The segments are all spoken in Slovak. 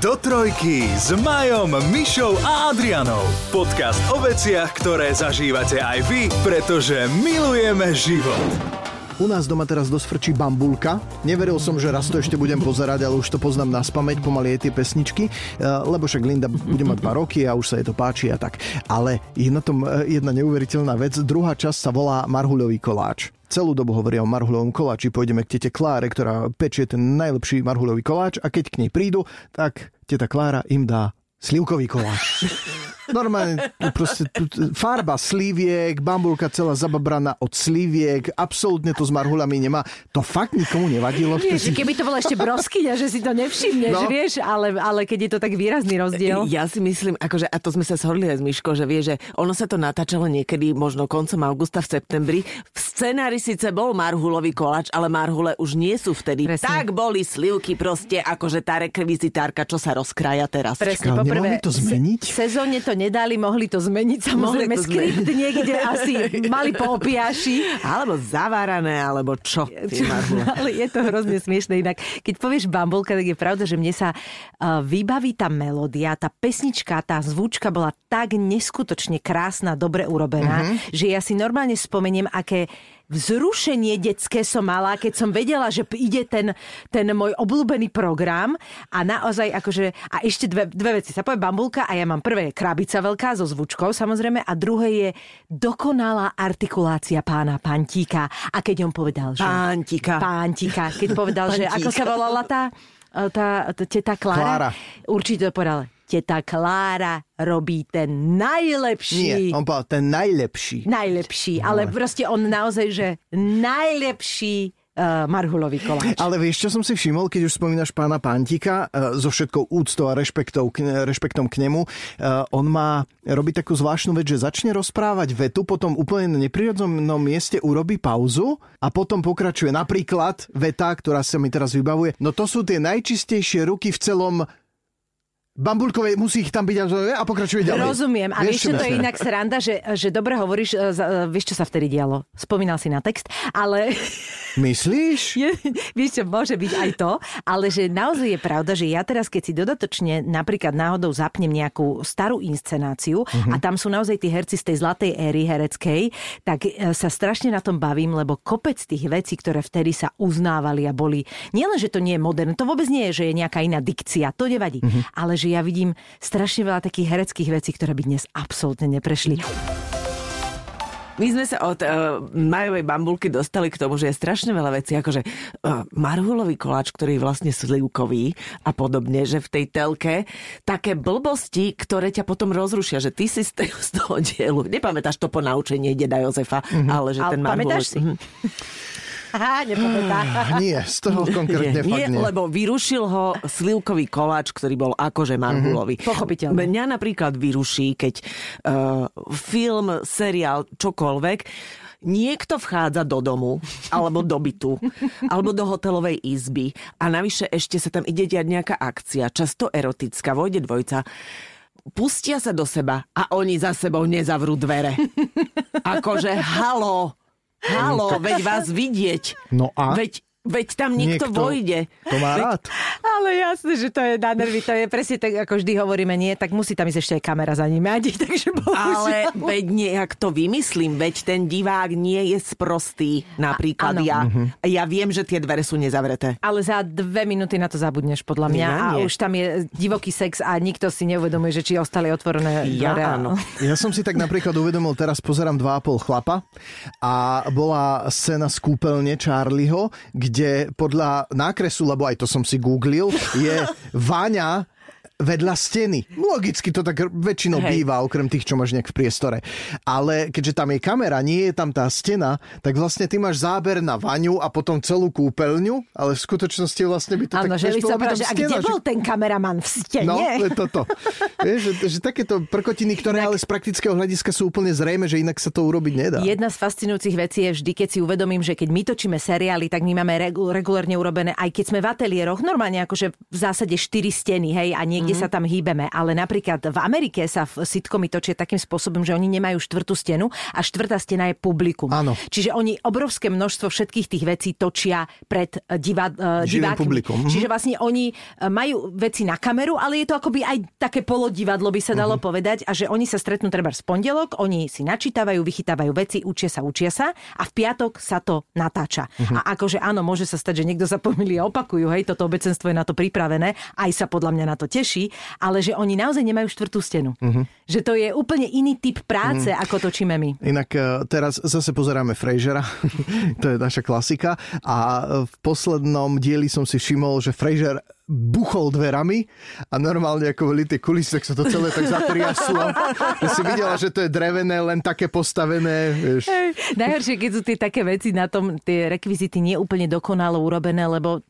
Do trojky s Majom, Mišou a Adrianou. Podcast o veciach, ktoré zažívate aj vy, pretože milujeme život. U nás doma teraz dosť frčí bambulka. Neveril som, že raz to ešte budem pozerať, ale už to poznám na spameť, pomaly aj tie pesničky, eh, lebo však Linda bude mať dva roky a už sa jej to páči a tak. Ale je na tom eh, jedna neuveriteľná vec. Druhá časť sa volá Marhuľový koláč. Celú dobu hovoria o marhuľovom koláči. Pôjdeme k tete Kláre, ktorá pečie ten najlepší marhuľový koláč a keď k nej prídu, tak teta Klára im dá slivkový koláč. Normálne, proste tu- tu- farba sliviek, bambulka celá zababraná od sliviek, absolútne to s marhuľami nemá. To fakt nikomu nevadilo. Nie, Ty si- že keby to bola ešte broskyňa, že si to nevšimneš, No. vieš, ale, ale keď je to tak výrazný rozdiel. Ja si myslím, akože, a to sme sa shodli aj s Myškou, že vie, že ono sa to natáčalo niekedy možno koncom augusta v septembri. V scenári síce bol marhulový koláč, ale marhule už nie sú vtedy. Presne. Tak boli slivky proste, akože tá rekvizitárka, čo sa rozkraja teraz. Presne, poprvé, to zmeniť? Se, sezóne to nedali, mohli to zmeniť, samozrejme, to skript niekde asi mali po opiaši. Alebo zavárané, alebo čo. marhule. Ale je to hrozne smiešne. Inak, keď povieš bambulka, tak je pravda, že mne sa uh, vybaví tá melódia, tá pesnička, tá zvučka bola tak neskutočne krásna, dobre urobená, Mhm. že ja si normálne spomeniem, aké vzrušenie detské som mala, keď som vedela, že ide ten, ten môj obľúbený program a naozaj akože, a ešte dve, dve veci. Sa povie bambulka a ja mám prvé krabica veľká so zvučkou samozrejme a druhé je dokonalá artikulácia pána Pantíka. A keď on povedal, že... Pántika. Pántika. Keď povedal, že ako sa volala tá, tá, tá teta Klára? Klára. Určite to povedal. Teta Klára robí ten najlepší. Nie, on povedal, ten najlepší. Najlepší, ale proste on naozaj, že najlepší uh, marhulový koláč. Ale vieš, čo som si všimol, keď už spomínaš pána Pantika, e, so všetkou úctou a rešpektou, k- rešpektom k nemu, e, on má robiť takú zvláštnu vec, že začne rozprávať vetu, potom úplne na neprirodzenom mieste urobí pauzu a potom pokračuje. Napríklad veta, ktorá sa mi teraz vybavuje, no to sú tie najčistejšie ruky v celom Bambulkovej musí ich tam byť a- a pokračuje ďalej. Rozumiem. A vieš, čo to je inak sranda, že, že dobre hovoríš, e, e, vieš, čo sa vtedy dialo. Spomínal si na text, ale Myslíš? je, vieš čo, môže byť aj to, ale že naozaj je pravda, že ja teraz, keď si dodatočne napríklad náhodou zapnem nejakú starú inscenáciu Mhm. a tam sú naozaj tí herci z tej zlatej éry hereckej, tak e, sa strašne na tom bavím, lebo kopec tých vecí, ktoré vtedy sa uznávali a boli, nielen, že to nie je moderné, to vôbec nie je, že je nejaká iná dikcia, to nevadí, Mhm. ale že ja vidím strašne veľa takých hereckých vecí, ktoré by dnes absolútne neprešli. My sme sa od uh, majovej bambulky dostali k tomu, že je strašne veľa vecí, akože uh, marhulový koláč, ktorý je vlastne slivkový a podobne, že v tej telke také blbosti, ktoré ťa potom rozrušia, že ty si z, tej, z toho dielu, nepamätáš to po naučení deda Jozefa, mm-hmm. ale že Ale ten pamätáš marhulový... si? Mhm. Aha, nepamätá. Nie, z toho konkrétne nie, fakt nie, lebo vyrušil ho slivkový koláč, ktorý bol akože marhulový. Pochopiteľne. Mňa napríklad vyruší, keď uh, film, seriál, čokoľvek, niekto vchádza do domu, alebo do bytu, alebo do hotelovej izby a navyše ešte sa tam ide diať nejaká akcia, často erotická, vojde dvojca, pustia sa do seba a oni za sebou nezavrú dvere. Akože halo, halo, veď vás vidieť. No a? Veď, veď tam niekto, Niekto vojde. To má Veď- rád. Ale jasné, že to je na nervy, to je presne tak, ako vždy hovoríme, nie, tak musí tam ísť ešte aj kamera za nimi, Adi, takže Ale veď nejak to vymyslím, veď ten divák nie je sprostý, napríklad A- ja. Ja viem, že tie dvere sú nezavreté. Ale za dve minúty na to zabudneš, podľa mňa. Ja a nie. už tam je divoký sex a nikto si neuvedomuje, že či ostali otvorené Ja dvere. áno. Ja som si tak napríklad uvedomil, teraz pozerám 2,5 chlapa a bola scéna z kúpeľne Charlieho, kde podľa nákresu, lebo aj to som si googlil, je Váňa vedľa steny. Logicky to tak väčšinou Hej. býva, okrem tých, čo máš nejak v priestore. Ale keďže tam je kamera, nie je tam tá stena, tak vlastne ty máš záber na vaňu a potom celú kúpeľňu, ale v skutočnosti vlastne by to Áno, tak... že bola som by tam že a stena, kde že- bol ten kameraman v stene? No, toto. Vieš, že, že takéto prkotiny, ktoré ale z praktického hľadiska sú úplne zrejme, že inak sa to urobiť nedá. Jedna z fascinujúcich vecí je vždy, keď si uvedomím, že keď my točíme seriály, tak my máme regu- regulérne urobené, aj keď sme v ateliéroch, normálne akože v zásade štyri steny, hej, a niekde niekde sa tam hýbeme, ale napríklad v Amerike sa v sitcomy točia takým spôsobom, že oni nemajú štvrtú stenu a štvrtá stena je publikum. Áno. Čiže oni obrovské množstvo všetkých tých vecí točia pred eh, diva, eh, divákmi. publikum. Mhm. Čiže vlastne oni eh, majú veci na kameru, ale je to akoby aj také polodivadlo, by sa dalo Mhm. povedať, a že oni sa stretnú treba v pondelok, oni si načítavajú, vychytávajú veci, učia sa, učia sa a v piatok sa to natáča. Mhm. A akože áno, môže sa stať, že niekto sa pomýli a opakujú, hej, toto obecenstvo je na to pripravené, aj sa podľa mňa na to teší, ale že oni naozaj nemajú štvrtú stenu. Mhm. Že to je úplne iný typ práce, ako točíme my. Inak e, teraz zase pozeráme Frasera, to je naša klasika a e, v poslednom dieli som si všimol, že Fraser buchol dverami a normálne ako boli tie kulisy, tak sa to celé tak zatriaslo. Že si videla, že to je drevené, len také postavené. Vieš. Najhoršie, keď sú tie také veci na tom, tie rekvizity nie úplne dokonalo urobené, lebo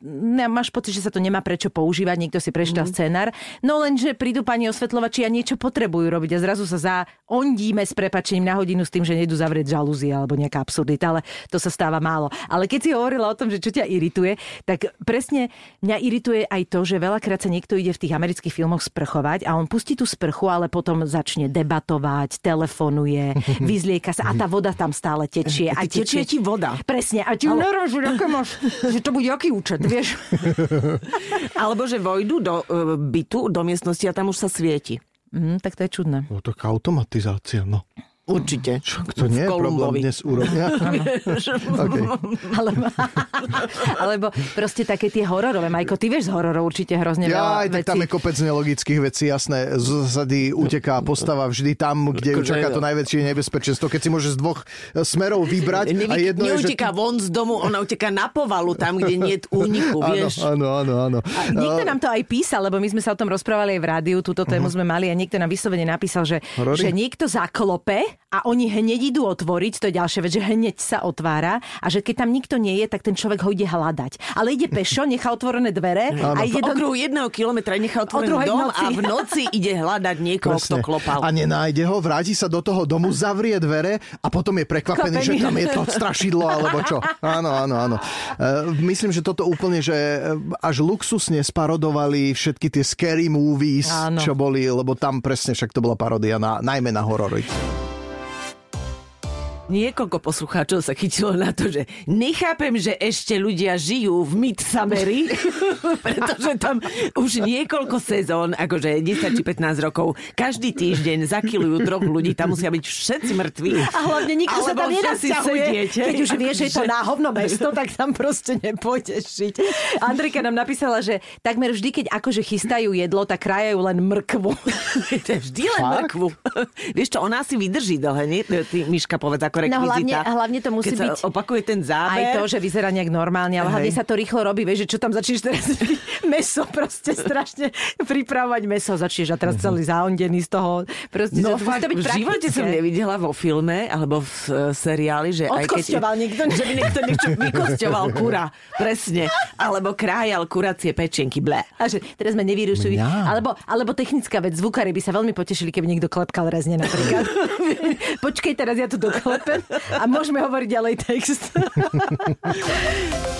máš pocit, že sa to nemá prečo používať, niekto si prečítal mm. scenár. No lenže prídu pani osvetľovači a niečo potrebujú robiť a zrazu sa za ondíme s prepačením na hodinu s tým, že nejdu zavrieť žalúzie alebo nejaká absurdita, ale to sa stáva málo. Ale keď si hovorila o tom, že čo ťa irituje, tak presne mňa irituje aj to, že veľakrát sa niekto ide v tých amerických filmoch sprchovať a on pustí tú sprchu, ale potom začne debatovať, telefonuje, vyzlieka sa a tá voda tam stále tečie. A Tečie ti voda. Presne. A ti ale... že, aké máš, že to bude aký účet, vieš? Alebo že vojdu do e, bytu, do miestnosti a tam už sa svieti. Mm, tak to je čudné. No taká automatizácia, no. Určite. Čo, to nie je problém dnes urobiť. okay. Alebo, alebo proste také tie hororové. Majko, ty vieš z hororov určite hrozne Ja, veľa aj tak vecí. tam je kopec nelogických vecí, jasné. Z zásady uteká postava vždy tam, kde ju čaká to najväčšie nebezpečenstvo. Keď si môže z dvoch smerov vybrať a Nevy, jedno je, že... neuteká von z domu, ona uteká na povalu, tam, kde nie je úniku, vieš. Áno, áno, áno. A niekto nám to aj písal, lebo my sme sa o tom rozprávali aj v rádiu, túto tému sme mali a niekto nám vyslovene napísal, že, Horory? že niekto zaklope a oni hneď idú otvoriť, to je ďalšia vec, že hneď sa otvára a že keď tam nikto nie je, tak ten človek ho ide hľadať. Ale ide pešo, nechá otvorené dvere a V ide do... okruhu jedného kilometra nechá otvorený dom noci. a v noci ide hľadať niekoho, kto klopal. A nenájde ho, vráti sa do toho domu, zavrie dvere a potom je prekvapený, Kvapený. že tam je to strašidlo alebo čo. Áno, áno, áno. E, Myslím, že toto úplne, že e, až luxusne sparodovali všetky tie scary movies, Áno. čo boli, lebo tam presne však to bola parodia na, najmä na horory. Niekoľko poslucháčov sa chytilo na to, že nechápem, že ešte ľudia žijú v Midsummeri, pretože tam už niekoľko sezón, akože 10 či 15 rokov, každý týždeň zakilujú troch ľudí, tam musia byť všetci mŕtvi. A hlavne nikto sa tam nenasťahuje. Keď už vieš, že je to Akože- na hovno mesto, tak tam proste nepôjdeš žiť. Andrika nám napísala, že takmer vždy, keď akože chystajú jedlo, tak krajajú len mrkvu. To je vždy len Fakt? mrkvu. Vieš čo, ona si vydrží dlhé, nie? Ty, Miška, povedz ako No rekvizita. hlavne, hlavne to musí Keď byť... opakuje ten záber. Aj to, že vyzerá nejak normálne, ale hlavne sa to rýchlo robí, vieš, že čo tam začneš teraz meso, proste strašne pripravovať meso, začneš a teraz celý zaondený z toho. Proste, No musí fakt, to byť v živote som nevidela vo filme alebo v e, seriáli, že aj keď... Niekto. Že by niekto niečo vykosťoval kura, presne. Alebo krájal kuracie pečenky, ble. A že teraz sme nevyrušili. Alebo, alebo technická vec, zvukári by sa veľmi potešili, keby niekto klepkal rezne napríklad. Počkej, teraz ja tu doklepem a môžeme hovoriť ďalej text.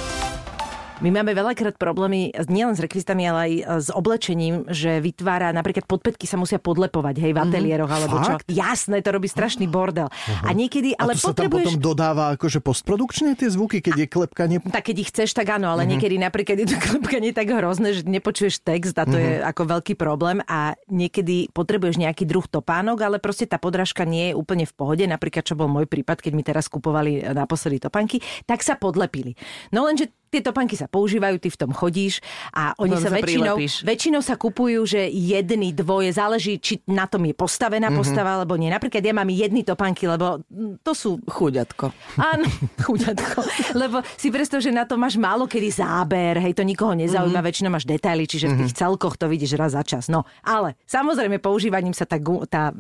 My máme veľakrát problémy nielen s rekvizitami, ale aj s oblečením, že vytvára, napríklad podpätky sa musia podlepovať, hej, v ateliéroch alebo čo. Fakt? Jasné, to robí strašný bordel. A niekedy, A ale to sa tam potrebuješ... potom dodáva akože postprodukčne tie zvuky, keď je klepkanie? Tak keď ich chceš, tak áno, Mhm. ale niekedy napríklad je to klepkanie tak hrozné, že nepočuješ text a to je Mhm. ako veľký problém a niekedy potrebuješ nejaký druh topánok, ale proste tá podrážka nie je úplne v pohode. Napríklad, čo bol môj prípad, keď mi teraz kupovali naposledy topánky, tak sa podlepili. No lenže tie topánky sa používajú, ty v tom chodíš a oni Len sa sa väčšinou, prilepíš. väčšinou sa kupujú, že jedny, dvoje, záleží, či na tom je postavená Mhm. postava alebo nie. Napríklad ja mám jedny topánky, lebo to sú Chuďatko. Áno, chuďatko. Lebo si predstav, že na to máš málo kedy záber, hej, to nikoho nezaujíma, Mhm. mm-hmm. väčšinou máš detaily, čiže v tých celkoch to vidíš raz za čas. No, ale samozrejme používaním sa tá, tá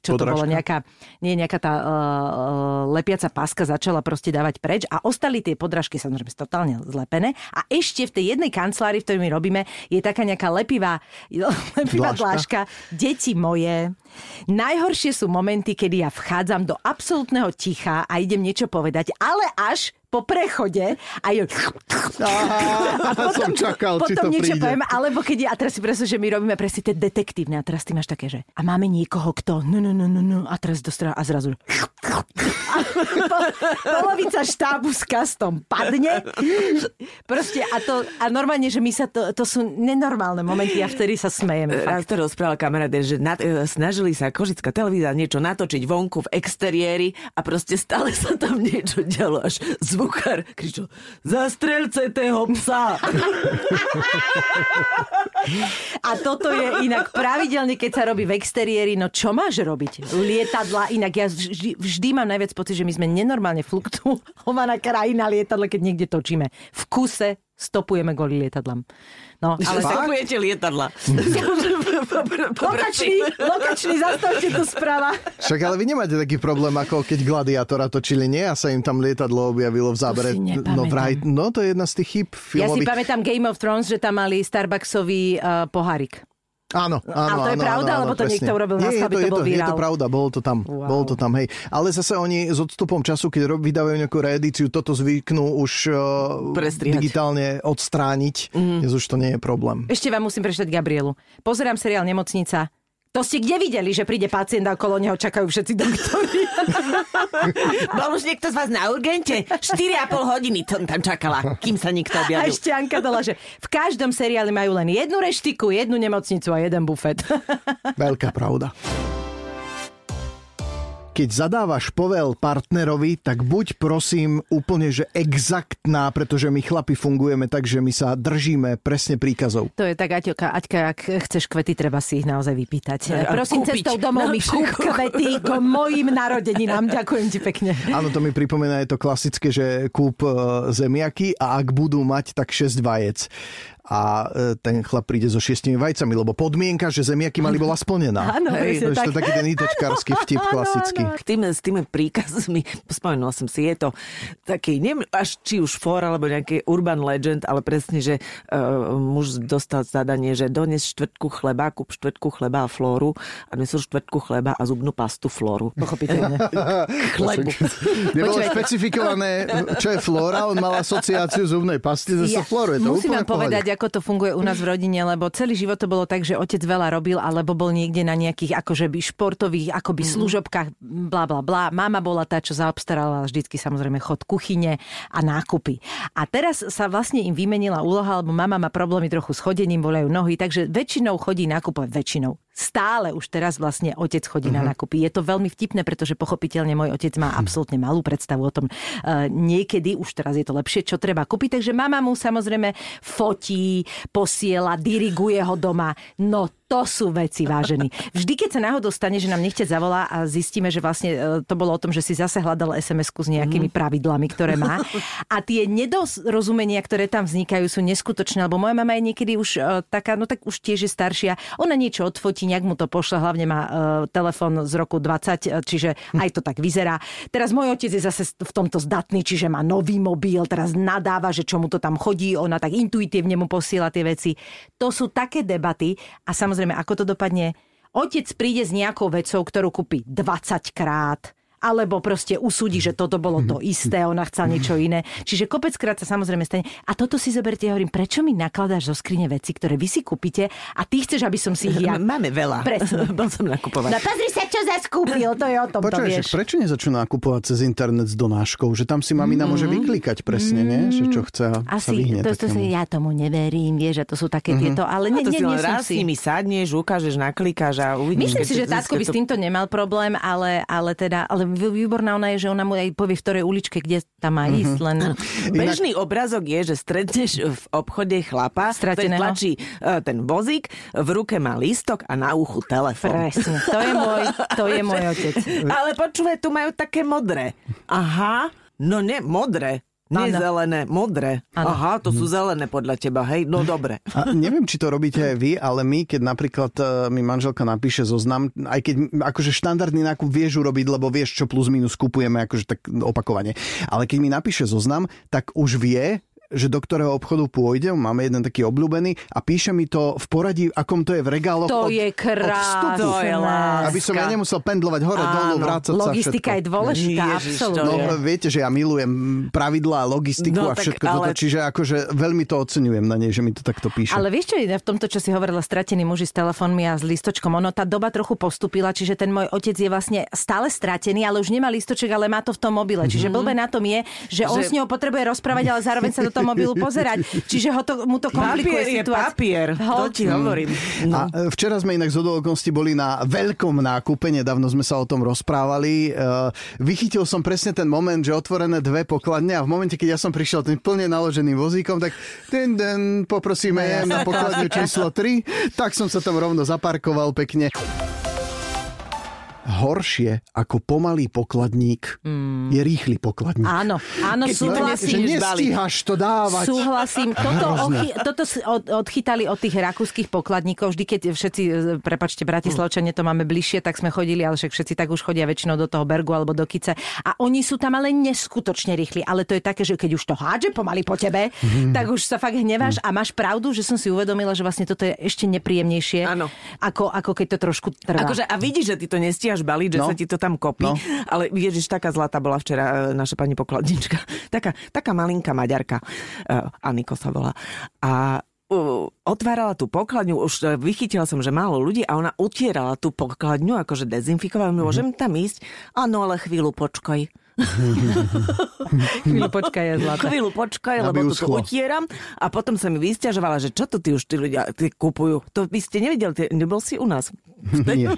čo to Podrážka. bolo, nejaká, nie, nejaká tá uh, lepiaca páska začala proste dávať preč a ostali tie podrážky samozrejme totálne zlepené a ešte v tej jednej kancelárii, v ktorej my robíme, je taká nejaká lepivá, lepivá Dláška. dláška. Deti moje, najhoršie sú momenty, kedy ja vchádzam do absolútneho ticha a idem niečo povedať, ale až po prechode a jo... Aha, som čakal, či to potom niečo príde. poviem, alebo keď je, a teraz si predstav, že my robíme presne tie detektívne a teraz ty máš také, že a máme niekoho, kto no, no, no, no, no, a teraz dostrá a zrazu polovica štábu s kastom padne. Proste a to, a normálne, že my sa to, to sú nenormálne momenty a vtedy sa smejeme. Raz to rozprával kamarát, že na, e, snažili sa Kožická televízia niečo natočiť vonku v exteriéri a proste stále sa tam niečo dialo. Až zvukár kričal, zastrelce toho psa. A toto je inak pravidelne, keď sa robí v exteriéri, no čo máš robiť? Lietadla, inak ja vždy, vždy mám najviac pocit, že my sme nenormálne fluktuovaná krajina lietadla, keď niekde točíme. V kuse stopujeme kvôli lietadlám. No, ale Ale sakujete lietadla. Lokačný, lokačný, zastavte tu správa. Však ale vy nemáte taký problém, ako keď gladiátora točili, nie? A sa im tam lietadlo objavilo v zábere. no, vraj, no to je jedna z tých chyb Ja si filmových. pamätám Game of Thrones, že tam mali Starbucksový uh, pohárik. Áno, áno, Ale to je áno, pravda, áno, alebo to presne. niekto urobil na Nie, je to, to je to, je to virál? pravda, bolo to tam. Wow. Bolo to tam, hej. Ale zase oni s odstupom času, keď rob- vydávajú nejakú reedíciu, toto zvyknú už uh, Prestrihať. digitálne odstrániť. Mm. Dnes už to nie je problém. Ešte vám musím prečítať Gabrielu. Pozerám seriál Nemocnica. To ste kde videli, že príde pacient a okolo neho čakajú všetci doktori? Bol už niekto z vás na urgente? 4,5 hodiny som tam čakala, kým sa nikto A objavil. ešte Anka dala, že v každom seriáli majú len jednu reštiku, jednu nemocnicu a jeden bufet. Veľká pravda. Keď zadávaš povel partnerovi, tak buď prosím úplne, že exaktná, pretože my chlapi fungujeme tak, že my sa držíme presne príkazov. To je tak, Aťoka, Aťka, ak chceš kvety, treba si ich naozaj vypýtať. A Prosím, kúpiť. cestou domov Na mi kúp kvety k mojim narodeninám. Ďakujem ti pekne. Áno, to mi pripomína, je to klasické, že kúp e, zemiaky a ak budú mať, tak 6 vajec. A e, ten chlap príde so šiestimi vajcami, lebo podmienka, že zemiaky mali, bola splnená. Áno, Hej, to je taký ten itočkársky vtip Áno, klasický. áno. K tým, s tými príkazmi, spomenula som si, je to taký, neviem, až či už for, alebo nejaký urban legend, ale presne, že uh, muž dostal zadanie, že dones štvrtku chleba, kúp štvrtku chleba a flóru a nesol štvrtku chleba a zubnú pastu flóru. Pochopiteľne. Chlebu. Nebolo špecifikované, čo je flóra, on mal asociáciu zubnej pasty ze ja, flóru. Je to musím úplne vám povedať, ako to funguje u nás v rodine, lebo celý život to bolo tak, že otec veľa robil, alebo bol niekde na nejakých akože by športových akoby Mhm. služobkách, bla bla bla. Mama bola tá, čo zaobstarala vždycky samozrejme chod kuchyne a nákupy. A teraz sa vlastne im vymenila úloha, lebo mama má problémy trochu s chodením, volajú nohy, takže väčšinou chodí nákupovať, väčšinou. Stále už teraz vlastne otec chodí Mhm. na nákupy. Je to veľmi vtipné, pretože pochopiteľne môj otec má absolútne malú predstavu o tom. E, niekedy, už teraz je to lepšie, čo treba kúpiť. Takže mama mu samozrejme fotí, posiela, diriguje ho doma. No to sú veci, vážení. Vždy, keď sa náhodou stane, že nám nechce zavolá a zistíme, že vlastne e, to bolo o tom, že si zase hľadal SMS-ku s nejakými pravidlami, ktoré má. A tie nedorozumenia, ktoré tam vznikajú, sú neskutočné, lebo moja mama je niekedy už e, taká, no tak už tiež je staršia. Ona niečo odfotí, nejak mu to pošle, hlavne má e, telefón z roku 20, e, čiže aj to tak vyzerá. Teraz môj otec je zase v tomto zdatný, čiže má nový mobil, teraz nadáva, že čo mu to tam chodí, ona tak intuitívne mu posiela tie veci. To sú také debaty a samozrejme, ako to dopadne, otec príde s nejakou vecou, ktorú kúpi 20 krát, alebo proste usúdi, že toto bolo to isté, ona chcela niečo iné. Čiže kopeckrát sa samozrejme stane. A toto si zoberte, ja hovorím, prečo mi nakladáš zo skrine veci, ktoré vy si kúpite a ty chceš, aby som si ich ja... Máme veľa. Presne. Bol som nakupovať. No pozri sa, čo zas kúpil, to je o tom, to Počuj, vieš. prečo nezačnú nakupovať cez internet s donáškou? Že tam si mamina môže vyklikať presne, nie? Že čo chce a sa Asi, vyhne to, to, to, takému. ja tomu neverím, vieš, že to sú také tieto, ale No ne, to si ne, len nie som raz s si. nimi sadneš, ukážeš, naklikáš a uvidíš. Myslím si, že to- tátko by s to- týmto nemal problém, ale, ale teda, ale výborná ona je, že ona mu aj povie, v ktorej uličke, kde tam má ísť, len... Bežný obrazok je, že stretneš v obchode chlapa, ktorý tlačí e, ten vozík, v ruke má lístok a na uchu telefón. Presne, to je môj, to je môj otec. Ale počúvaj, tu majú také modré. Aha, no ne, modré. Nie Áno. zelené, modré. Áno. Aha, to sú zelené podľa teba, hej? No dobre. A neviem, či to robíte aj vy, ale my, keď napríklad e, mi manželka napíše zoznam, aj keď akože štandardný nákup vieš urobiť, lebo vieš, čo plus minus kupujeme, akože tak opakovane. Ale keď mi napíše zoznam, tak už vie, že do ktorého obchodu pôjdem, máme jeden taký obľúbený a píše mi to v poradí, akom to je v regáloch To od, je krásne. To je láska. Aby som ja nemusel pendlovať hore, dolu, Áno. vrácať sa Logistika je dôležitá, Ježiš, absolútne. No, je. viete, že ja milujem pravidlá, logistiku No, a tak všetko ale- toto, čiže akože veľmi to oceňujem na nej, že mi to takto píše. Ale vieš čo je v tomto, čo si hovorila, stratení muži s telefónmi a s listočkom, ono tá doba trochu postupila, čiže ten môj otec je vlastne stále stratený, ale už nemá listoček, ale má to v tom mobile. Čiže blbé na tom je, že on Že- s ňou potrebuje rozprávať, ale zároveň sa do toho mobilu pozerať. Čiže ho to, mu to komplikuje Papier situáciu. papier, to ti hovorím. A e, včera sme inak z okolností boli na veľkom nákupe, nedávno sme sa o tom rozprávali. E, Vychytil som presne ten moment, že otvorené dve pokladne a v momente, keď ja som prišiel tým plne naloženým vozíkom, tak ten den poprosíme No, na pokladňu číslo 3, tak som sa tam rovno zaparkoval pekne. Horšie ako pomalý pokladník je rýchly pokladník. Áno, áno, Keď to že súhlasím. nestíhaš to dávať. Súhlasím. Toto, ochy, toto od, odchytali od tých rakúskych pokladníkov. Vždy, keď všetci, e, prepačte, Bratislavčania to máme bližšie, tak sme chodili, ale však všetci tak už chodia väčšinou do toho Bergu alebo do Kice. A oni sú tam ale neskutočne rýchli. Ale to je také, že keď už to hádže pomaly po tebe, tak už sa fakt hneváš. A máš pravdu, že som si uvedomila, že vlastne toto je ešte nepríjemnejšie, Áno. ako, ako keď to trošku trvá. Akože, a vidíš, že ty to nestíhaš baliť, že No. sa ti to tam kopí. No. Ale ježiš, taká zlatá bola včera e, naša pani pokladnička. Taká, taká malinká maďarka. Uh, Aniko sa volá. A uh, otvárala tú pokladňu, už e, vychytila som, že málo ľudí a ona utierala tú pokladňu, akože dezinfikovala. Mhm. Môžem tam ísť? Áno, ale chvíľu počkaj. Chvíľu počkaj, je zlatá. Chvíľu počkaj, Aby lebo tu uschlo. utieram. A potom sa mi vysťažovala, že čo to ty už tí ľudia ty kupujú. To by ste nevedeli, ty, nebol si u nás. Nie.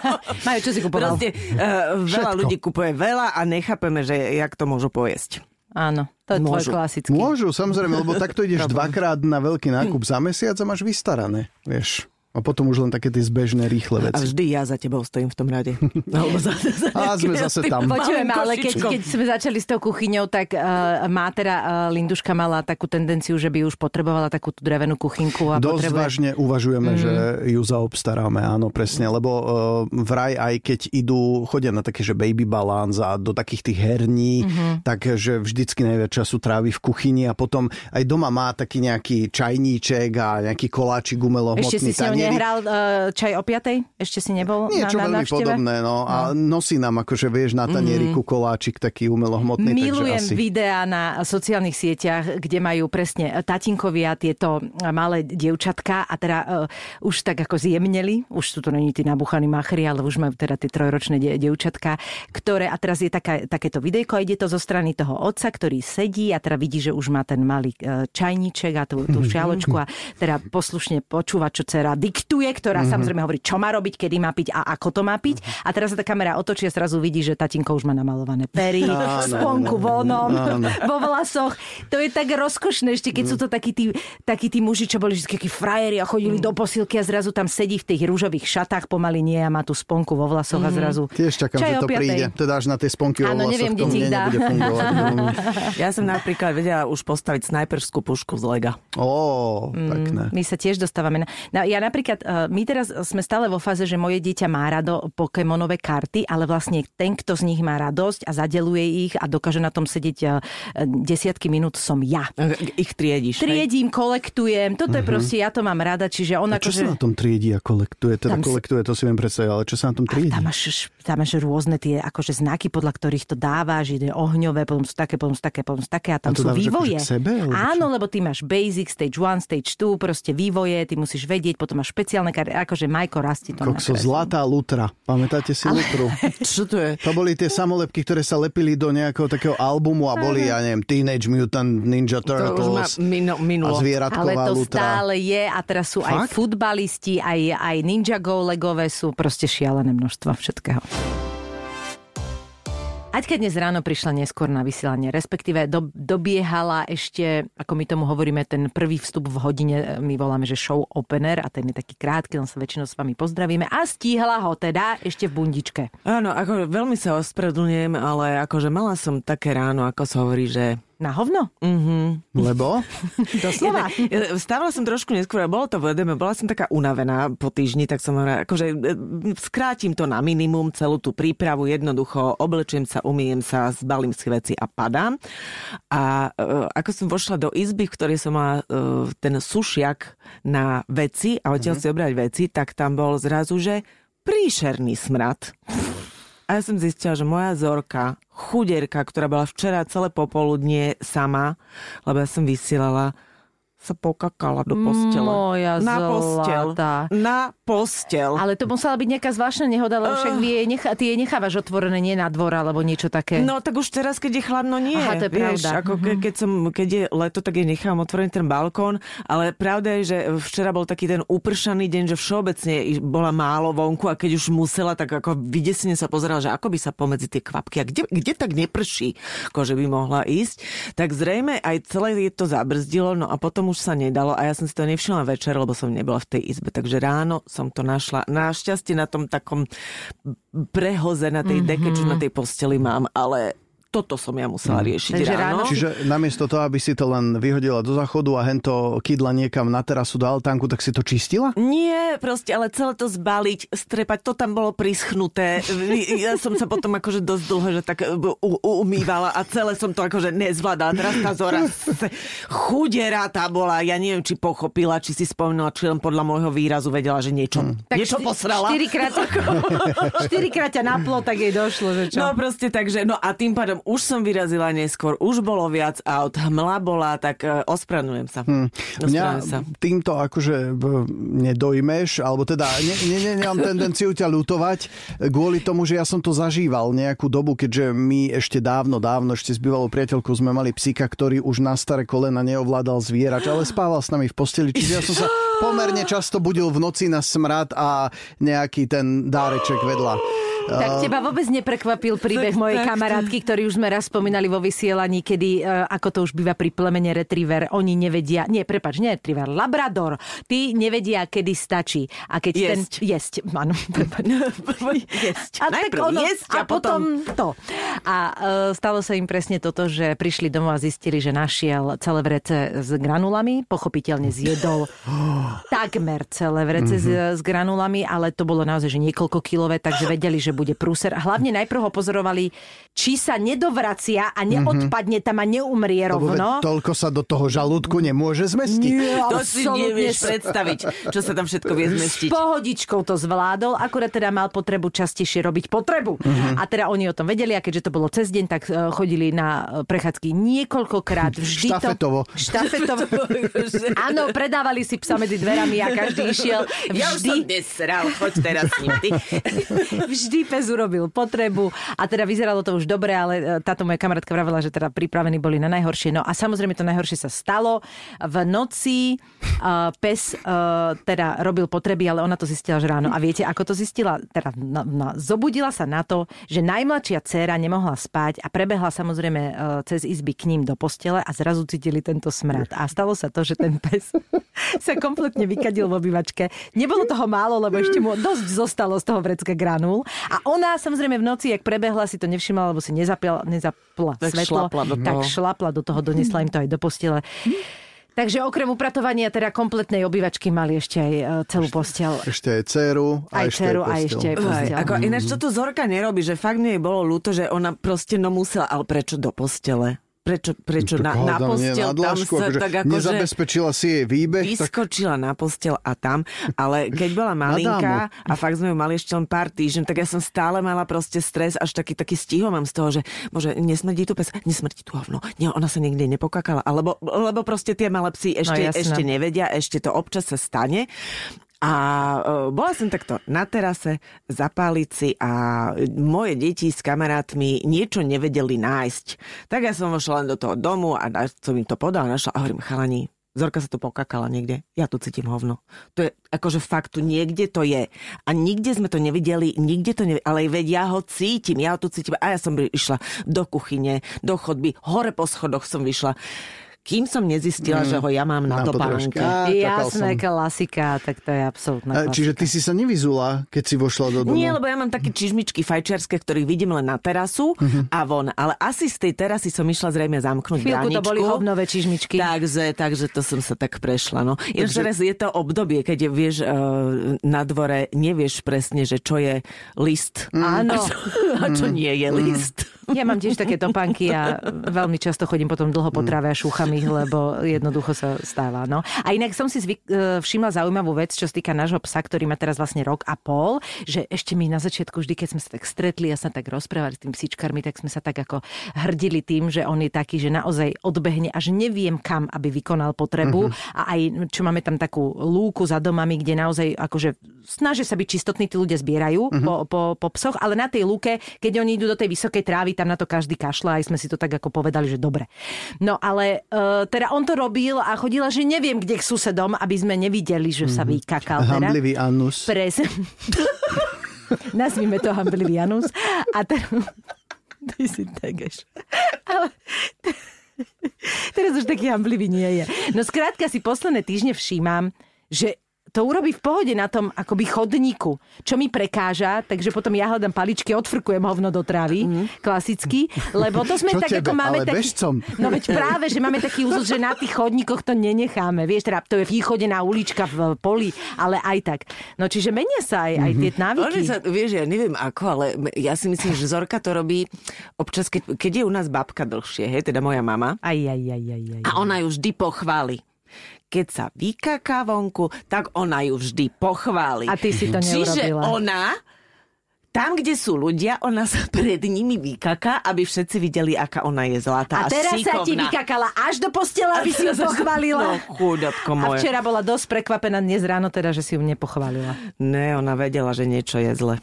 Majú, čo si kupoval? Proste uh, veľa Všetko. ľudí kupuje veľa a nechápeme, že jak to môžu pojesť. Áno, to je tvoj Môžu. klasický. Môžu, samozrejme, lebo takto ideš dvakrát na veľký nákup za mesiac a máš vystarané, vieš. A potom už len také tie zbežné, rýchle A veci. vždy ja za tebou stojím v tom rade. Alebo za, za A sme zase tam. Počujem, malým ale keď, keď sme začali s tou kuchyňou, tak uh, má teda uh, Linduška mala takú tendenciu, že by už potrebovala takú tú drevenú kuchynku a Dosť potrebuje... vážne uvažujeme, že ju zaobstaráme, áno, presne, lebo uh, vraj aj keď idú, chodia na také, že baby balance a do takých tých herní, takže vždycky najviac času trávi v kuchyni a potom aj doma má taký nejaký čajníček a nejaký koláčik umelohmotný Ešte si. Nehral uh, čaj o piatej? Ešte si nebol Niečo na, na veľmi návšteve? podobné, no. A nosí nám, akože vieš, na tanieriku koláčik taký umelohmotný, Milujem asi... videá na sociálnych sieťach, kde majú presne tatinkovia tieto malé dievčatka a teda uh, už tak ako zjemneli, už sú to není tí nabuchaní machri, ale už majú teda tie trojročné die, dievčatka, ktoré, a teraz je taká, takéto videjko a ide to zo strany toho otca, ktorý sedí a teda vidí, že už má ten malý uh, čajníček a tú, tú šialočku a teda poslušne počúva, čo dcera diktuje, ktorá samozrejme hovorí, čo má robiť, kedy má piť a ako to má piť. A teraz sa tá kamera otočí a zrazu vidí, že tatinko už má namalované pery, sponku vonom, vo vlasoch. To je tak rozkošné, ešte keď sú to takí tí, takí tí muži, čo boli vždy takí frajeri a chodili do posilky a zrazu tam sedí v tých rúžových šatách pomaly nie a má tú sponku vo vlasoch a zrazu... Tiež čakám, že to príde. Teda až na tie sponky o Áno, vlasoch neviem, to mne nebude fungovať. Ja som napríklad vedela už postaviť snajperskú pušku z lega. Ó, pekné. My sa tiež dostávame na... No, ja napríklad, uh, my teraz sme stále vo fáze, že moje dieťa má rado Pokémonové karty, ale vlastne ten, kto z nich má radosť a zadeluje ich a dokáže na tom sedieť uh, desiatky minút, som ja. Ich triediš. hej? Triedím, kolektujem, toto je proste, ja to mám rada, čiže on A čo akože... sa na tom triedí a kolektuje? Teda Tam kolektuje, to si viem predstaviť, ale čo sa na tom A triedí? tam máš, tam máš rôzne tie akože znaky, podľa ktorých to dávaš, ide ohňové, potom sú také, potom sú také, potom sú také a tam A to sú dávaš vývoje. akože k sebe, čo? Áno, lebo ty máš basic, stage 1, stage 2, proste vývoje, ty musíš vedieť, potom máš špeciálne karty, akože Majko Rasti to Kokso, nakreslil. zlatá lutra. Pamätáte si lutru? Čo to je? To boli tie samolepky, ktoré sa lepili do nejakého takého albumu a boli, ja neviem, Teenage Mutant Ninja To Turtles minu, a minulo. Ale zvieratková to lutra. stále je a teraz sú aj Fakt? futbalisti, aj, aj Ninja Go legové sú proste šialené množstva všetkého. Aťka dnes ráno prišla neskôr na vysielanie, respektíve do, dobiehala ešte, ako my tomu hovoríme, ten prvý vstup v hodine, my voláme, že show opener a ten je taký krátky, len sa väčšinou s vami pozdravíme a stíhala ho teda ešte v bundičke. Áno, ako veľmi sa ospravedlňujem, ale akože mala som také ráno, ako sa hovorí, že Na hovno? Lebo? Doslova. Ja Stávala som trošku neskôr, bolo to v edeme, bola som taká unavená po týždni, tak som hovorila, akože e, skrátim to na minimum, celú tú prípravu, jednoducho oblečiem sa, umiem sa, zbalím si veci a padám. A e, ako som vošla do izby, v ktorej som mala e, ten sušiak na veci a odtiaľ si obrať veci, tak tam bol zrazu, že príšerný smrad. A ja som zistila, že moja Zorka, chuderka, ktorá bola včera celé popoludnie sama, lebo ja som vysielala, sa pokakala do postele. Moja na postel. zlatá. Na postel. Ale to musela byť nejaká zvláštna nehoda, lebo však vy jej nechá, ty jej nechávaš otvorené nie na dvor alebo niečo také. No tak už teraz, keď je chladno, nie. Aha, to je Vieš, pravda. Ako ke, keď, som, keď je leto, tak jej nechám otvorený ten balkón, ale pravda je, že včera bol taký ten upršaný deň, že všeobecne bola málo vonku a keď už musela, tak ako vydesene sa pozerala, že ako by sa pomedzi tie kvapky a kde, kde tak neprší, že by mohla ísť. Tak zrejme aj celé je to zabrzdilo, no a potom už sa nedalo a ja som si to nevšimla večer, lebo som nebola v tej izbe. Takže ráno som to našla. Našťastie na tom takom prehoze na tej deke, čo na tej posteli mám, ale toto som ja musela riešiť Takže ráno. ráno- Čiže namiesto toho, aby si to len vyhodila do záchodu a hento kydla niekam na terasu do altánku, tak si to čistila? Nie, proste, ale celé to zbaliť, strepať, to tam bolo prischnuté. Ja som sa potom akože dosť dlho, že tak u, u, umývala a celé som to akože nezvládala. Teraz tá Zora chudera tá bola, ja neviem, či pochopila, či si spomenula, či len podľa môjho výrazu vedela, že niečo, niečo šty- posrala. Štyrikrát, štyrikrát ťa naplo, tak jej došlo, že čo? No proste takže, no a tým pádom už som vyrazila neskôr, už bolo viac aut, hmla bola, tak e, ospravedlňujem sa. Mňa Ospravedlňujem sa. týmto akože b- nedojmeš, alebo teda ne, ne, ne, nemám tendenciu ťa ľutovať kvôli tomu, že ja som to zažíval nejakú dobu, keďže my ešte dávno, dávno, ešte s bývalou priateľkou sme mali psíka, ktorý už na staré kolena neovládal zvierač, ale spával s nami v posteli, čiže ja som sa pomerne často budil v noci na smrad a nejaký ten dáreček vedľa. Tak teba vôbec neprekvapil príbeh mojej kamarátky, ktorý už sme raz spomínali vo vysielaní, kedy, e, ako to už býva pri plemene retriever, oni nevedia, nie, prepač, nie retriever, labrador, tí nevedia, kedy stačí. A keď Jesť. ten... Jesť. áno. Jesť. A, tak Najprv ono, jesť a a potom... to. A uh, stalo sa im presne toto, že prišli domov a zistili, že našiel celé vrece s granulami, pochopiteľne zjedol takmer celé vrece s, s granulami, ale to bolo naozaj že niekoľko kilové, takže vedeli, že bude prúser. Hlavne najprv ho pozorovali, či sa nedovracia a neodpadne tam a neumrie Lebo rovno. toľko sa do toho žalúdku nemôže zmestiť. Nie, To si nevieš s- predstaviť, čo sa tam všetko vie S zmestiť. pohodičkou to zvládol, akurát teda mal potrebu častejšie robiť potrebu. A teda oni o tom vedeli a keďže to bolo cez deň, tak eh, chodili na eh, prechádzky niekoľkokrát. Vždy Štafetovo. To, štafetovo. Áno, predávali si psa medzi dverami a každý išiel. Ja už som Vždy, dnes sral, choď teraz s ním, ty. vždy pes urobil potrebu a teda vyzeralo to už dobre, ale eh, táto moja kamarátka vravela, že teda pripravení boli na najhoršie. No a samozrejme to najhoršie sa stalo. V noci uh, pes uh, teda robil potreby, ale ona to zistila že ráno. A viete, ako to zistila? Teda na, na, zobudila sa na to, že najmladšia dcéra nemohla spať a prebehla samozrejme uh, cez izby k ním do postele a zrazu cítili tento smrad. A stalo sa to, že ten pes sa kompletne vykadil v obývačke. Nebolo toho málo, lebo ešte mu dosť zostalo z toho vrecka granul. A ona samozrejme v noci, jak prebehla, si to nevšimla, lebo si nezapla, nezapla Tak svetlo. šlapla do tak toho. šlapla do toho, donesla im to aj do postele. Takže okrem upratovania teda kompletnej obývačky mali ešte aj e, celú postel. Ešte aj dceru. A Aj ešte dceru, aj ešte aj Aj, postel. ako ináč toto Zorka nerobí, že fakt mne jej bolo ľúto, že ona proste no musela, ale prečo do postele? Prečo, prečo na, Tak na nie, postel, na tam sa akože tak akože... Nezabezpečila si jej výbeh, tak Vyskočila na postel a tam, ale keď bola malinká a fakt sme ju mali ešte len pár týždňov, tak ja som stále mala proste stres, až taký, taký stihol mám z toho, že bože, nesmrdí tu pes, nesmrdí tu hovno, nie, ona sa niekde nepokakala, alebo, lebo proste tie malé psy ešte, jasné. ešte nevedia, ešte to občas sa stane. A e, bola som takto na terase, zapáliť si a moje deti s kamarátmi niečo nevedeli nájsť. Tak ja som vošla len do toho domu a som im to podala, našla a hovorím, chalani, Zorka sa tu pokakala niekde. Ja tu cítim hovno. To je akože fakt, tu niekde to je. A nikde sme to nevideli, nikde to nevideli, ale veď ja ho cítim, ja ho tu cítim. A ja som išla do kuchyne, do chodby, hore po schodoch som vyšla. Kým som nezistila, že ho ja mám na, Na. Á, čakal Jasné, som. klasika, tak to je absolútna klasika. Čiže ty si sa nevyzula, keď si vošla do domu? Nie, lebo ja mám také čižmičky fajčiarske, ktorých vidím len na terasu Mhm. a von. Ale asi z tej terasy som išla zrejme zamknúť Chvíľku to bráničku. boli hovnové čižmičky. Takže, takže to som sa tak prešla. No. Takže... teraz je to obdobie, keď je, vieš, eh, na dvore nevieš presne, že čo je list. Áno. A čo, a čo nie je list. Ja mám tiež také topánky a veľmi často chodím potom dlho po tráve a šúcham ich, lebo jednoducho sa stáva. No. A inak som si zvyk, e, všimla zaujímavú vec, čo sa týka nášho psa, ktorý má teraz vlastne rok a pol, že ešte mi na začiatku vždy, keď sme sa tak stretli a sa tak rozprávali s tým psíčkarmi, tak sme sa tak ako hrdili tým, že on je taký, že naozaj odbehne až neviem kam, aby vykonal potrebu. A aj čo máme tam takú lúku za domami, kde naozaj akože snažia sa byť čistotní, tí ľudia zbierajú po, po, po psoch, ale na tej lúke, keď oni idú do tej vysokej trávy, tam na to každý kašla, aj sme si to tak ako povedali, že dobre. No ale uh, teda on to robil a chodila, že neviem kde k susedom, aby sme nevideli, že sa vykakal. Teda. Hamblivý anus. Presne. Nazvime to hamblivý Janus. A teraz... Ty si až. Ale... Teraz už taký hamblivý nie je. No skrátka si posledné týždne všímam, že to urobí v pohode na tom akoby chodníku, čo mi prekáža, takže potom ja hľadám paličky, odfrkujem hovno do trávy, klasicky, lebo to sme Čo tak tebe, ako máme ale taký... bežcom? No veď práve, že máme taký úzus, že na tých chodníkoch to nenecháme. Vieš, teda to je východená ulička v poli, ale aj tak. No čiže menia sa aj, aj tie návyky. Oni sa, vieš, ja neviem ako, ale ja si myslím, že Zorka to robí občas, keď, keď je u nás babka dlhšie, hej, teda moja mama, Aj, aj, aj, aj, aj. a ona ju vždy pochváli. Keď sa vykaká vonku, tak ona ju vždy pochváli. A ty si to Čiže neurobila. ona, tam, kde sú ľudia, ona sa pred nimi vykaká, aby všetci videli, aká ona je A zlatá a, teraz sa ti šikovná. vykakala až do postela, aby si ju pochválila. No, chudotko A moje. včera bola dosť prekvapená dnes ráno, teda, že si ju nepochválila. Ne, ona vedela, že niečo je zle.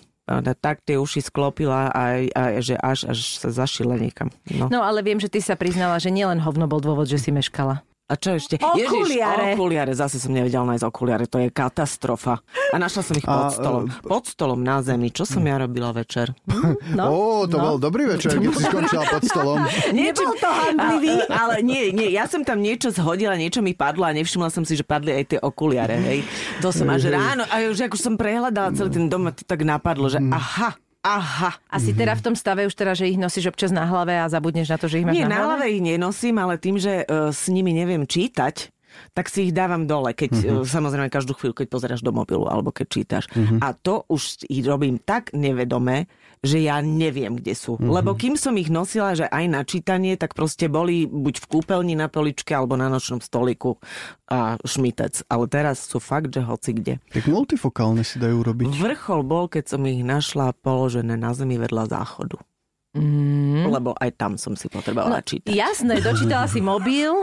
Tak tie uši sklopila a, a že až, až sa zašila niekam. No. No ale viem, že ty sa priznala, že nielen hovno bol dôvod, že si meškala. A čo ešte? Okuliare. Ježiš, okuliare. Zase som nevedela nájsť okuliare. To je katastrofa. A našla som ich pod stolom. Pod stolom na zemi. Čo som ja robila večer? No, Ó, to no. bol dobrý večer, keď si skončila pod stolom. Nebol to handlivý. Ale, ale nie, nie, ja som tam niečo zhodila, niečo mi padlo a nevšimla som si, že padli aj tie okuliare, hej. To som až ráno, a už ako som prehľadala celý ten dom, a to tak napadlo, že aha, aha. A si teda v tom stave už teda, že ich nosíš občas na hlave a zabudneš na to, že ich máš Nie, na na hlave? hlave ich nenosím, ale tým, že uh, s nimi neviem čítať, tak si ich dávam dole, keď uh-huh. samozrejme každú chvíľu, keď pozeráš do mobilu alebo keď čítaš. Uh-huh. A to už ich robím tak nevedome, že ja neviem, kde sú. Uh-huh. Lebo kým som ich nosila, že aj na čítanie, tak proste boli buď v kúpeľni na poličke alebo na nočnom stoliku a šmitec. Ale teraz sú fakt, že hoci kde. Tak multifokálne si dajú robiť. Vrchol bol, keď som ich našla položené na zemi vedľa záchodu. Mm. Lebo aj tam som si potrebovala čítať. Jasné, dočítala si mobil,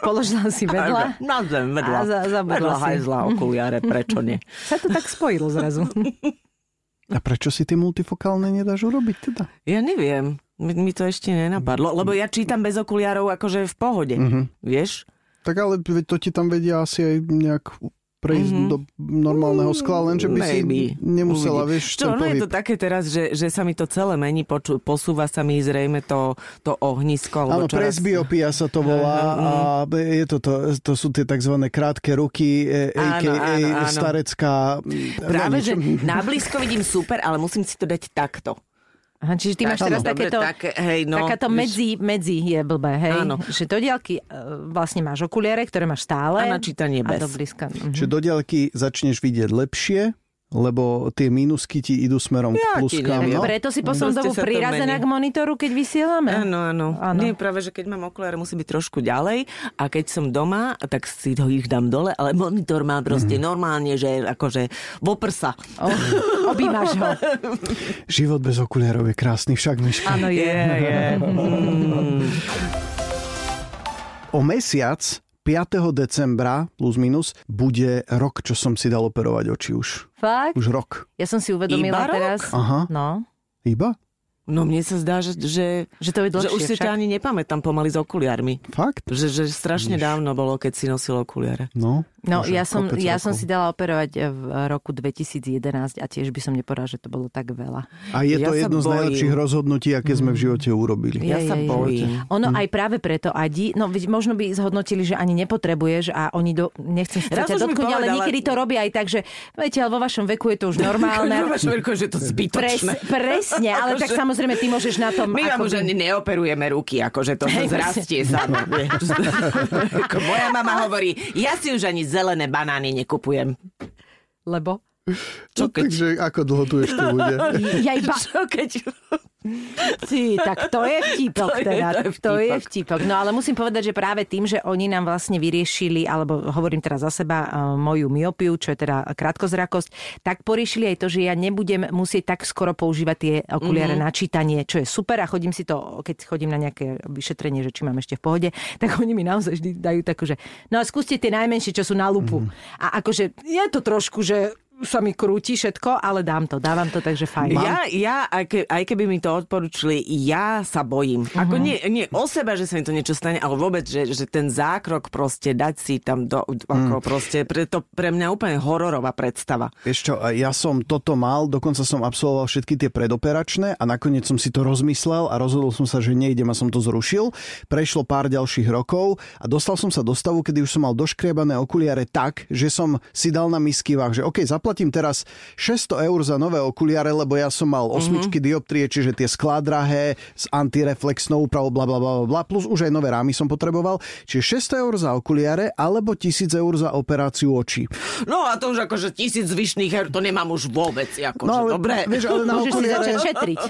položila si vedľa. Na zem, vedľa. A za- vedľa si. hajzla, okuliare, prečo nie? Sa to tak spojilo zrazu. A prečo si tie multifokálne nedáš urobiť teda? Ja neviem. Mi, to ešte nenapadlo, lebo ja čítam bez okuliarov akože v pohode, Mhm. vieš? Tak ale to ti tam vedia asi aj nejak prejsť Mhm. do normálneho skla, lenže by si Maybe. nemusela, Uvidí. vieš, Čo, ten no je pohyb. to také teraz, že, že sa mi to celé mení, poču, posúva sa mi zrejme to, to ohnisko. Áno, čoraz... presbiopia sa to volá a je to, to, to sú tie tzv. krátke ruky, e, Áno, a.k.a. áno, áno. starecká... Práve, že na blízko vidím super, ale musím si to dať takto. Aha, čiže ty máš Áno. teraz Dobre, takéto... také, hej, no, Takáto vieš. medzi, medzi je blbé, hej? Áno. Že do diaľky e, vlastne máš okuliare, ktoré máš stále. A na čítanie A bez. do blízka. Mhm. Čiže do diaľky začneš vidieť lepšie, lebo tie mínusky ti idú smerom k Ja ti pluskám. No? Preto si poslednú dobu prirazená k monitoru, keď vysielame. Áno, áno, Áno. Nie, práve, že keď mám okuliare, musí byť trošku ďalej a keď som doma, tak si ho ich dám dole, ale monitor má proste Mhm. normálne, že akože vo prsa. O, objímaš ho. Život bez okuliarov je krásny, však myška. Áno, je. je. Mm. O mesiac 5. decembra plus minus bude rok, čo som si dal operovať oči už. Fakt? Už rok. Ja som si uvedomila Iba rok? teraz... Aha. No. Iba? No mne sa zdá, že, že, Že to je že dlhšie už si však. ťa ani nepamätám pomaly s okuliarmi. Fakt? Že, že strašne dávno bolo, keď si nosil okuliare. No. No, ja som, ja som si dala operovať v roku 2011 a tiež by som nepovedala, že to bolo tak veľa. A je Ja to jedno z bojím. najlepších rozhodnutí, aké sme v živote urobili. Ja sa bojím. Ono aj práve preto Adi, no možno by zhodnotili, že ani nepotrebuješ a oni do, nechcem sa ťa dotknúť, ale niekedy to robia aj tak, že viete, ale vo vašom veku je to už normálne. že to Pres, zbytočné. presne, ale tak Akože- samozrejme ty môžeš na tom... My vám už ani neoperujeme ruky, akože to sa zrastie samo. vieš. Ako moja mama hovorí, ja si už ani zelené banány nekupujem. Lebo? Čo Takže ako dlho tu ešte bude? Ja iba... Čo keď... Ty, tak to je vtipok To je- teda. to je To je vtipok. No ale musím povedať, že práve tým, že oni nám vlastne vyriešili, alebo hovorím teraz za seba, eh, moju myopiu, čo je teda krátkozrakosť, tak poriešili aj to, že ja nebudem musieť tak skoro používať tie okuliare Mhm. mm-hmm. na čítanie, čo je super a chodím si to, keď chodím na nejaké vyšetrenie, že či mám ešte v pohode, tak oni mi naozaj vždy dajú takú, že no a skúste tie najmenšie, čo sú na lupu. Mhm. Mm-hmm. A akože je to trošku, že sa mi krúti všetko, ale dám to, dávam to, takže fajn. Ja, ja aj, ke, aj keby mi to odporučili, ja sa bojím. Ako nie, nie o seba, že sa mi to niečo stane, ale vôbec, že, že ten zákrok proste dať si tam do, ako proste, pre, to pre mňa úplne hororová predstava. Vieš čo, ja som toto mal, dokonca som absolvoval všetky tie predoperačné a nakoniec som si to rozmyslel a rozhodol som sa, že nejdem a som to zrušil. Prešlo pár ďalších rokov a dostal som sa do stavu, kedy už som mal doškriebané okuliare tak, že som si dal na misky váh, že OK, zaplatím teraz 600 eur za nové okuliare, lebo ja som mal osmičky dioptrie, čiže tie sklá drahé s antireflexnou úpravou, bla, bla, bla, bla, plus už aj nové rámy som potreboval. Čiže 600 eur za okuliare alebo 1000 eur za operáciu očí. No a to už akože tisíc zvyšných her, to nemám už vôbec. Akože, No ale, dobre. vieš, ale na okuliare,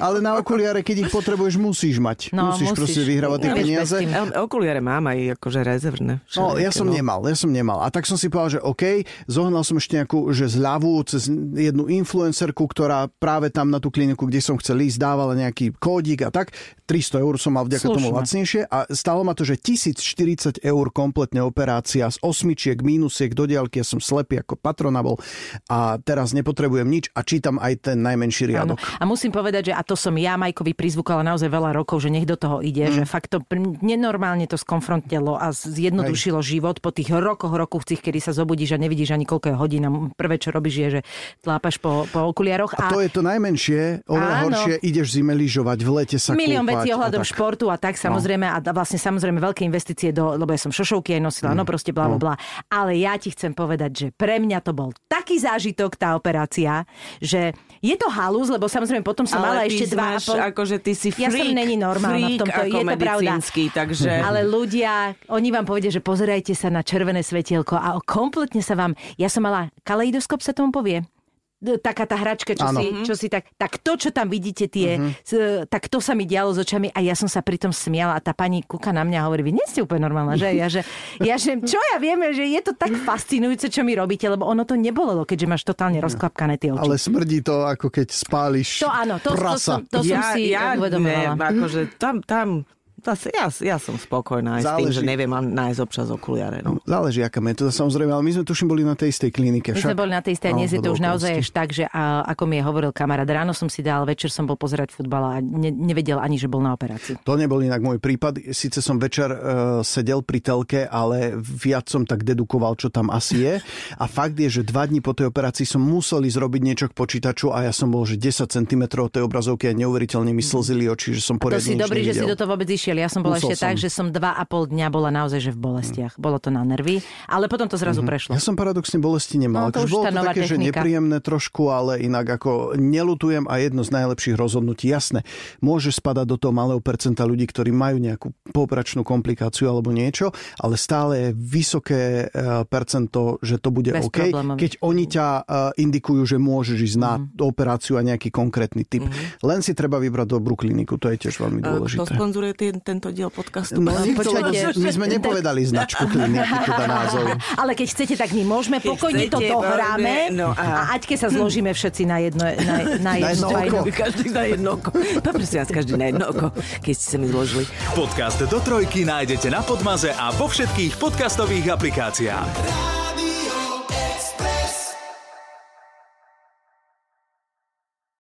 ale na okuliare, keď ich potrebuješ, musíš mať. No, musíš, musíš. proste vyhrávať tie peniaze. okuliare mám aj akože rezervné. No, ja všelijaké, som nemal, ja som nemal. A tak som si povedal, že OK, zohnal som ešte nejakú, že zľavu cez jednu influencerku, ktorá práve tam na tú kliniku, kde som chcel ísť, dávala nejaký kódik a tak. 300 eur som mal vďaka tomu Slušné. lacnejšie a stalo ma to, že 1040 eur kompletne operácia z osmičiek, mínusiek do diaľky, ja som slepý ako patrona bol a teraz nepotrebujem nič a čítam aj ten najmenší riadok. A musím povedať, že a to som ja Majkovi prizvukala naozaj veľa rokov, že nech do toho ide, mm. že fakt to nenormálne to skonfrontilo a zjednodušilo Hej. život po tých rokoch, rokovcích, kedy sa zobudíš a nevidíš ani koľko je hodín a prvé, čo robíš, je, že tlápaš po, po okuliaroch. A to je to najmenšie, oveľa Áno. horšie, ideš zime lyžovať, v lete sa milión vecí a ohľadom tak. športu a tak samozrejme a da- vlastne samozrejme veľké investície do, lebo ja som šošovky aj nosila, no proste bla bla bla. Ale ja ti chcem povedať, že pre mňa to bol taký zážitok tá operácia, že je to halus, lebo samozrejme potom som mala Ale ty ešte dva a pol... akože ty si Ja som freak, není normálna v freak tomto, je to pravda. takže... Ale ľudia, oni vám povedia, že pozerajte sa na červené svetielko a kompletne sa vám... Ja som mala kaleidoskop, sa tomu povie? Taká tá hračka, čo si, čo si tak... Tak to, čo tam vidíte, tie, uh-huh. tak to sa mi dialo s očami a ja som sa pritom smiala a tá pani kúka na mňa a hovorí, vy nie ste úplne normálna, že? Ja, že, ja, že čo ja viem, že je to tak fascinujúce, čo mi robíte, lebo ono to nebolo, keďže máš totálne rozklapkané tie oči. Ale smrdí to, ako keď spáliš To áno, to, to, prasa. som, to som si ja, uvedomovala. Ne, akože tam, tam Zase ja, ja som spokojná aj s tým, Záleží. že neviem nájsť občas okuliare. No. Záleží, aká metóda, samozrejme, ale my sme tuším boli na tej istej klinike. My však? sme boli na tej istej, No, dnes je to už naozaj až tak, že a, ako mi je hovoril kamarát, ráno som si dal, večer som bol pozerať futbal a ne, nevedel ani, že bol na operácii. To nebol inak môj prípad. Sice som večer uh, sedel pri telke, ale viac som tak dedukoval, čo tam asi je. A fakt je, že dva dní po tej operácii som musel ísť robiť niečo k počítaču a ja som bol, že 10 cm od tej obrazovky a neuveriteľne mi slzili oči, že som To poriadne si nič dobrý, že si do toho vôbec išiel. Ja som bola Musel ešte tak, som. že som dva a pol dňa bola naozaj že v bolestiach. Bolo to na nervy, ale potom to zrazu prešlo. Ja som paradoxne bolesti nemal. No, to už bolo tá to nová také, že technika. nepríjemné trošku, ale inak ako nelutujem a jedno z najlepších rozhodnutí. Jasné, môže spadať do toho malého percenta ľudí, ktorí majú nejakú pooperačnú komplikáciu alebo niečo, ale stále je vysoké eh, percento, že to bude Bez OK, problémov. keď oni ťa eh, indikujú, že môžeš ísť na Mhm. operáciu a nejaký konkrétny typ. Len si treba vybrať dobrú kliniku, to je tiež veľmi Kto dôležité. sponzoruje ten, tento diel podcastu? No, počujete. my sme nepovedali značku kliniky, teda názov. Ale keď chcete, tak my môžeme, Keď pokojne to dohráme no a- a Aťke sa zložíme všetci na jedno, na, na jedno, jedno dva oko. jedno. Každý na jedno oko. Poprosím vás, každý na jedno oko, keď ste sa mi zložili. Podcast do trojky nájdete na Podmaze a vo všetkých podcastových aplikáciách.